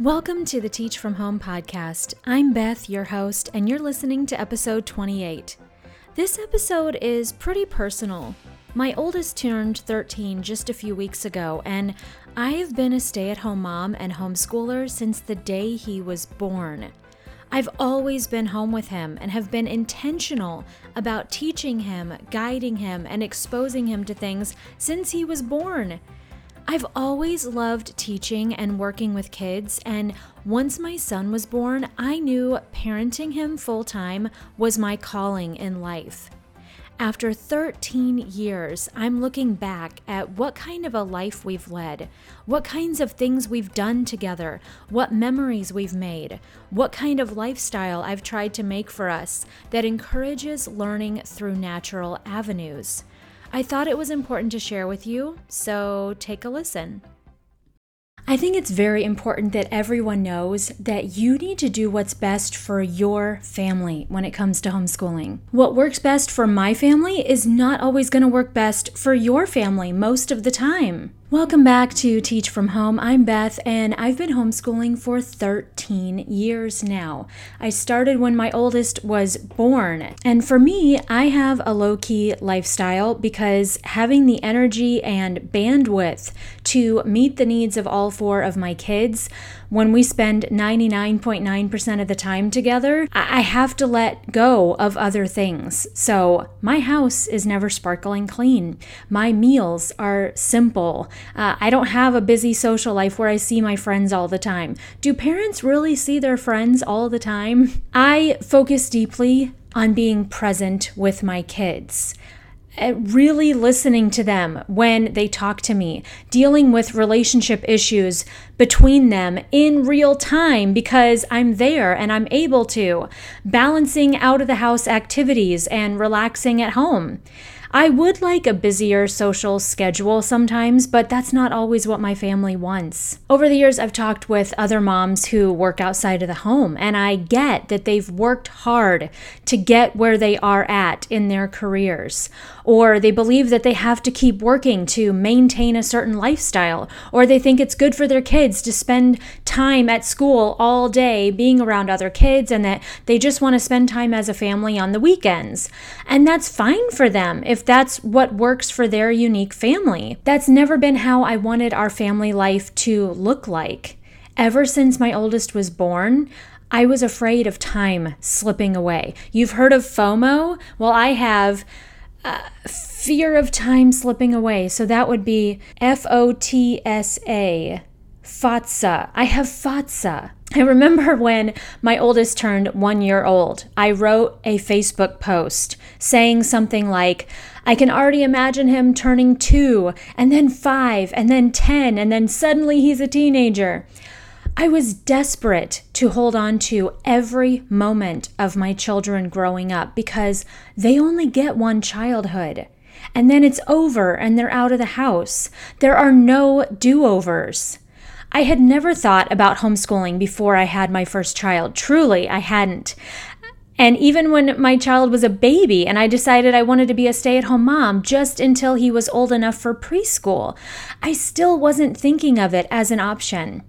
Welcome to the Teach from Home podcast. I'm Beth, your host, and you're listening to episode 28. This episode is pretty personal. My oldest turned 13 just a few weeks ago, and I have been a stay at home mom and homeschooler since the day he was born. I've always been home with him and have been intentional about teaching him, guiding him, and exposing him to things since he was born. I've always loved teaching and working with kids, and once my son was born, I knew parenting him full time was my calling in life. After 13 years, I'm looking back at what kind of a life we've led, what kinds of things we've done together, what memories we've made, what kind of lifestyle I've tried to make for us that encourages learning through natural avenues. I thought it was important to share with you, so take a listen. I think it's very important that everyone knows that you need to do what's best for your family when it comes to homeschooling. What works best for my family is not always going to work best for your family most of the time. Welcome back to Teach from Home. I'm Beth, and I've been homeschooling for 13 years now. I started when my oldest was born. And for me, I have a low key lifestyle because having the energy and bandwidth to meet the needs of all four of my kids when we spend 99.9% of the time together, I have to let go of other things. So my house is never sparkling clean. My meals are simple. Uh, I don't have a busy social life where I see my friends all the time. Do parents really see their friends all the time? I focus deeply on being present with my kids really listening to them when they talk to me, dealing with relationship issues between them in real time because I'm there and I'm able to, balancing out of the house activities and relaxing at home. I would like a busier social schedule sometimes, but that's not always what my family wants. Over the years, I've talked with other moms who work outside of the home, and I get that they've worked hard to get where they are at in their careers, or they believe that they have to keep working to maintain a certain lifestyle, or they think it's good for their kids to spend time at school all day being around other kids and that they just want to spend time as a family on the weekends. And that's fine for them if if that's what works for their unique family. That's never been how I wanted our family life to look like. Ever since my oldest was born, I was afraid of time slipping away. You've heard of FOMO? Well, I have uh, fear of time slipping away. So that would be F O T S A. FOTSA. I have FOTSA. I remember when my oldest turned one year old, I wrote a Facebook post saying something like, I can already imagine him turning two, and then five, and then 10, and then suddenly he's a teenager. I was desperate to hold on to every moment of my children growing up because they only get one childhood. And then it's over and they're out of the house. There are no do overs. I had never thought about homeschooling before I had my first child. Truly, I hadn't. And even when my child was a baby and I decided I wanted to be a stay at home mom just until he was old enough for preschool, I still wasn't thinking of it as an option.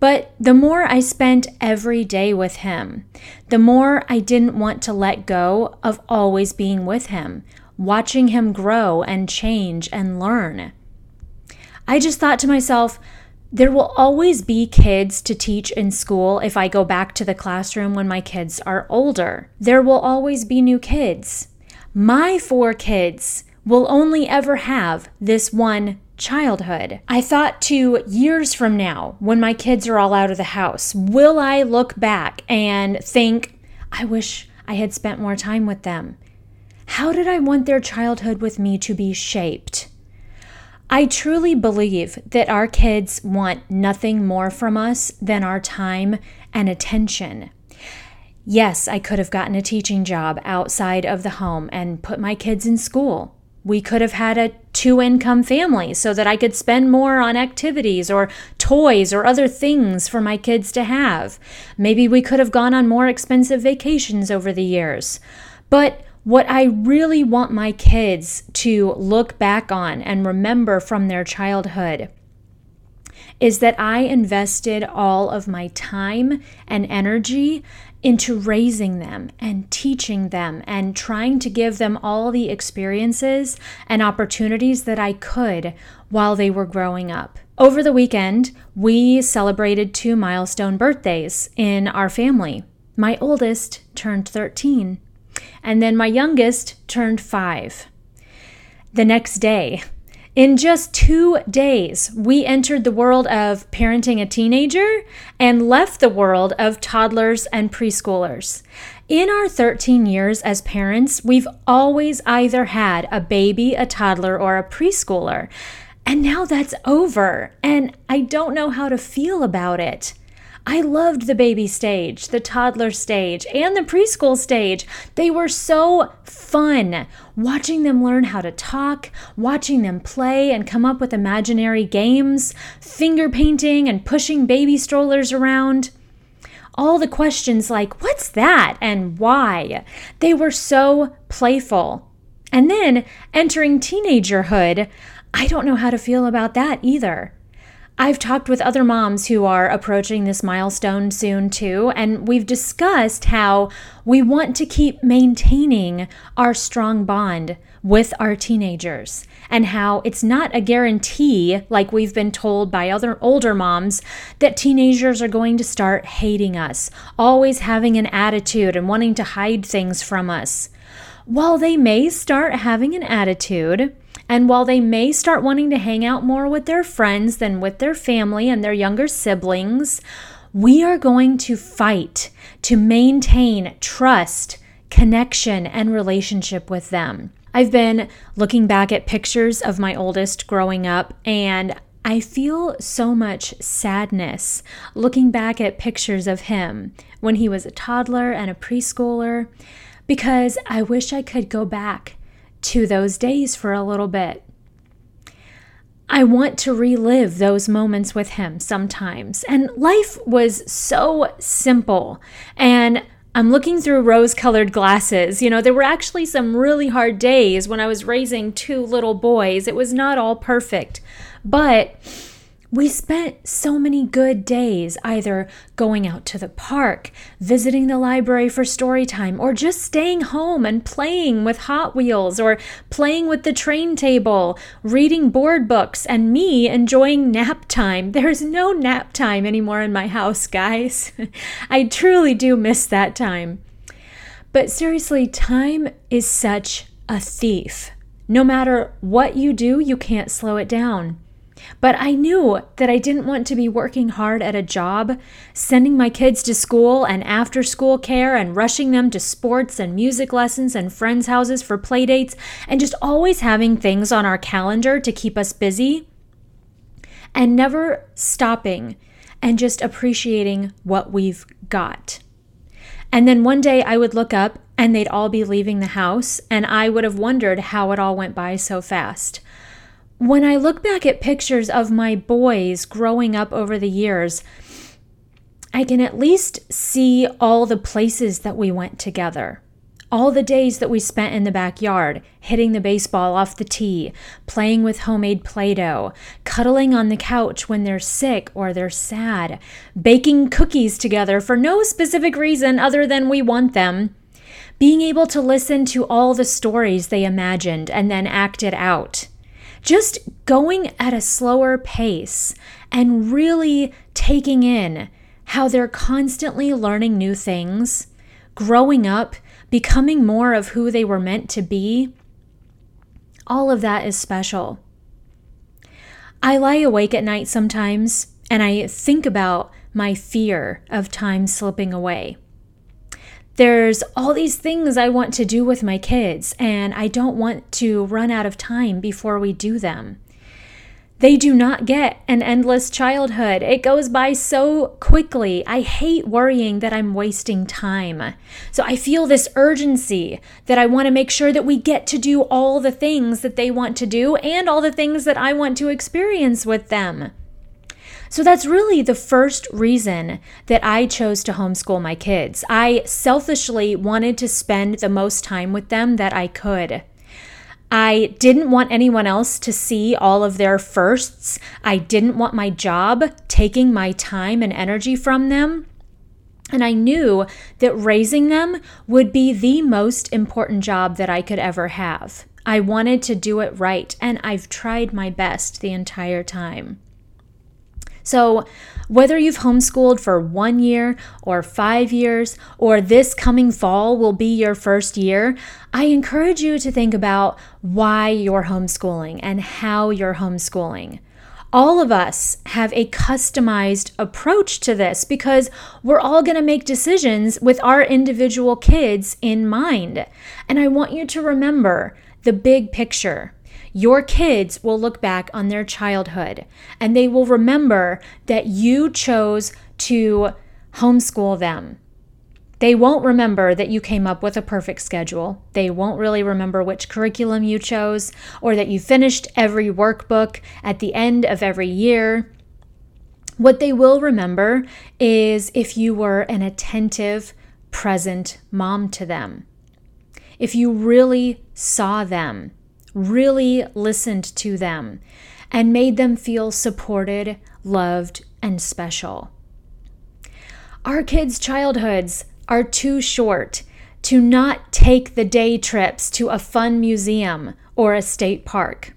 But the more I spent every day with him, the more I didn't want to let go of always being with him, watching him grow and change and learn. I just thought to myself, there will always be kids to teach in school if I go back to the classroom when my kids are older. There will always be new kids. My four kids will only ever have this one childhood. I thought to years from now, when my kids are all out of the house, will I look back and think, I wish I had spent more time with them? How did I want their childhood with me to be shaped? I truly believe that our kids want nothing more from us than our time and attention. Yes, I could have gotten a teaching job outside of the home and put my kids in school. We could have had a two income family so that I could spend more on activities or toys or other things for my kids to have. Maybe we could have gone on more expensive vacations over the years. But what I really want my kids to look back on and remember from their childhood is that I invested all of my time and energy into raising them and teaching them and trying to give them all the experiences and opportunities that I could while they were growing up. Over the weekend, we celebrated two milestone birthdays in our family. My oldest turned 13, and then my youngest turned 5. The next day, in just two days, we entered the world of parenting a teenager and left the world of toddlers and preschoolers. In our 13 years as parents, we've always either had a baby, a toddler, or a preschooler. And now that's over, and I don't know how to feel about it. I loved the baby stage, the toddler stage, and the preschool stage. They were so fun. Watching them learn how to talk, watching them play and come up with imaginary games, finger painting and pushing baby strollers around. All the questions like, what's that and why? They were so playful. And then entering teenagerhood, I don't know how to feel about that either. I've talked with other moms who are approaching this milestone soon too, and we've discussed how we want to keep maintaining our strong bond with our teenagers and how it's not a guarantee, like we've been told by other older moms, that teenagers are going to start hating us, always having an attitude and wanting to hide things from us. While they may start having an attitude, and while they may start wanting to hang out more with their friends than with their family and their younger siblings, we are going to fight to maintain trust, connection, and relationship with them. I've been looking back at pictures of my oldest growing up, and I feel so much sadness looking back at pictures of him when he was a toddler and a preschooler because I wish I could go back to those days for a little bit. I want to relive those moments with him sometimes. And life was so simple. And I'm looking through rose colored glasses. You know, there were actually some really hard days when I was raising two little boys. It was not all perfect. But we spent so many good days either going out to the park, visiting the library for story time, or just staying home and playing with Hot Wheels or playing with the train table, reading board books, and me enjoying nap time. There's no nap time anymore in my house, guys. I truly do miss that time. But seriously, time is such a thief. No matter what you do, you can't slow it down. But I knew that I didn't want to be working hard at a job, sending my kids to school and after school care and rushing them to sports and music lessons and friends' houses for playdates and just always having things on our calendar to keep us busy and never stopping and just appreciating what we've got. And then one day I would look up and they'd all be leaving the house, and I would have wondered how it all went by so fast. When I look back at pictures of my boys growing up over the years, I can at least see all the places that we went together. All the days that we spent in the backyard, hitting the baseball off the tee, playing with homemade Play Doh, cuddling on the couch when they're sick or they're sad, baking cookies together for no specific reason other than we want them, being able to listen to all the stories they imagined and then acted out just going at a slower pace and really taking in how they're constantly learning new things, growing up, becoming more of who they were meant to be, all of that is special. I lie awake at night sometimes and I think about my fear of time slipping away. There's all these things I want to do with my kids, and I don't want to run out of time before we do them. They do not get an endless childhood. It goes by so quickly. I hate worrying that I'm wasting time. So I feel this urgency that I want to make sure that we get to do all the things that they want to do and all the things that I want to experience with them. So that's really the first reason that I chose to homeschool my kids. I selfishly wanted to spend the most time with them that I could. I didn't want anyone else to see all of their firsts. I didn't want my job taking my time and energy from them. And I knew that raising them would be the most important job that I could ever have. I wanted to do it right, and I've tried my best the entire time. So, whether you've homeschooled for one year or five years, or this coming fall will be your first year, I encourage you to think about why you're homeschooling and how you're homeschooling. All of us have a customized approach to this because we're all going to make decisions with our individual kids in mind. And I want you to remember the big picture. Your kids will look back on their childhood and they will remember that you chose to homeschool them. They won't remember that you came up with a perfect schedule. They won't really remember which curriculum you chose or that you finished every workbook at the end of every year. What they will remember is if you were an attentive, present mom to them. If you really saw them really listened to them and made them feel supported, loved, and special. Our kids' childhoods are too short to not take the day trips to a fun museum or a state park.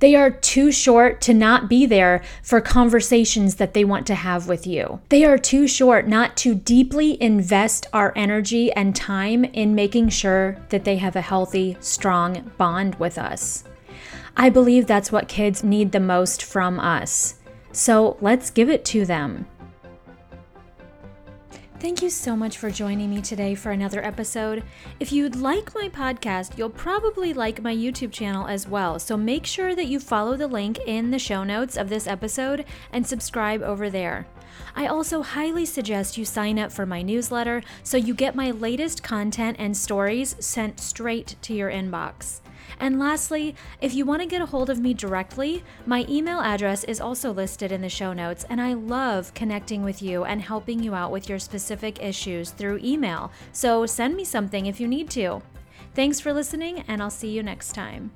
They are too short to not be there for conversations that they want to have with you. They are too short not to deeply invest our energy and time in making sure that they have a healthy, strong bond with us. I believe that's what kids need the most from us. So let's give it to them. Thank you so much for joining me today for another episode. If you'd like my podcast, you'll probably like my YouTube channel as well. So make sure that you follow the link in the show notes of this episode and subscribe over there. I also highly suggest you sign up for my newsletter so you get my latest content and stories sent straight to your inbox. And lastly, if you want to get a hold of me directly, my email address is also listed in the show notes, and I love connecting with you and helping you out with your specific issues through email. So send me something if you need to. Thanks for listening, and I'll see you next time.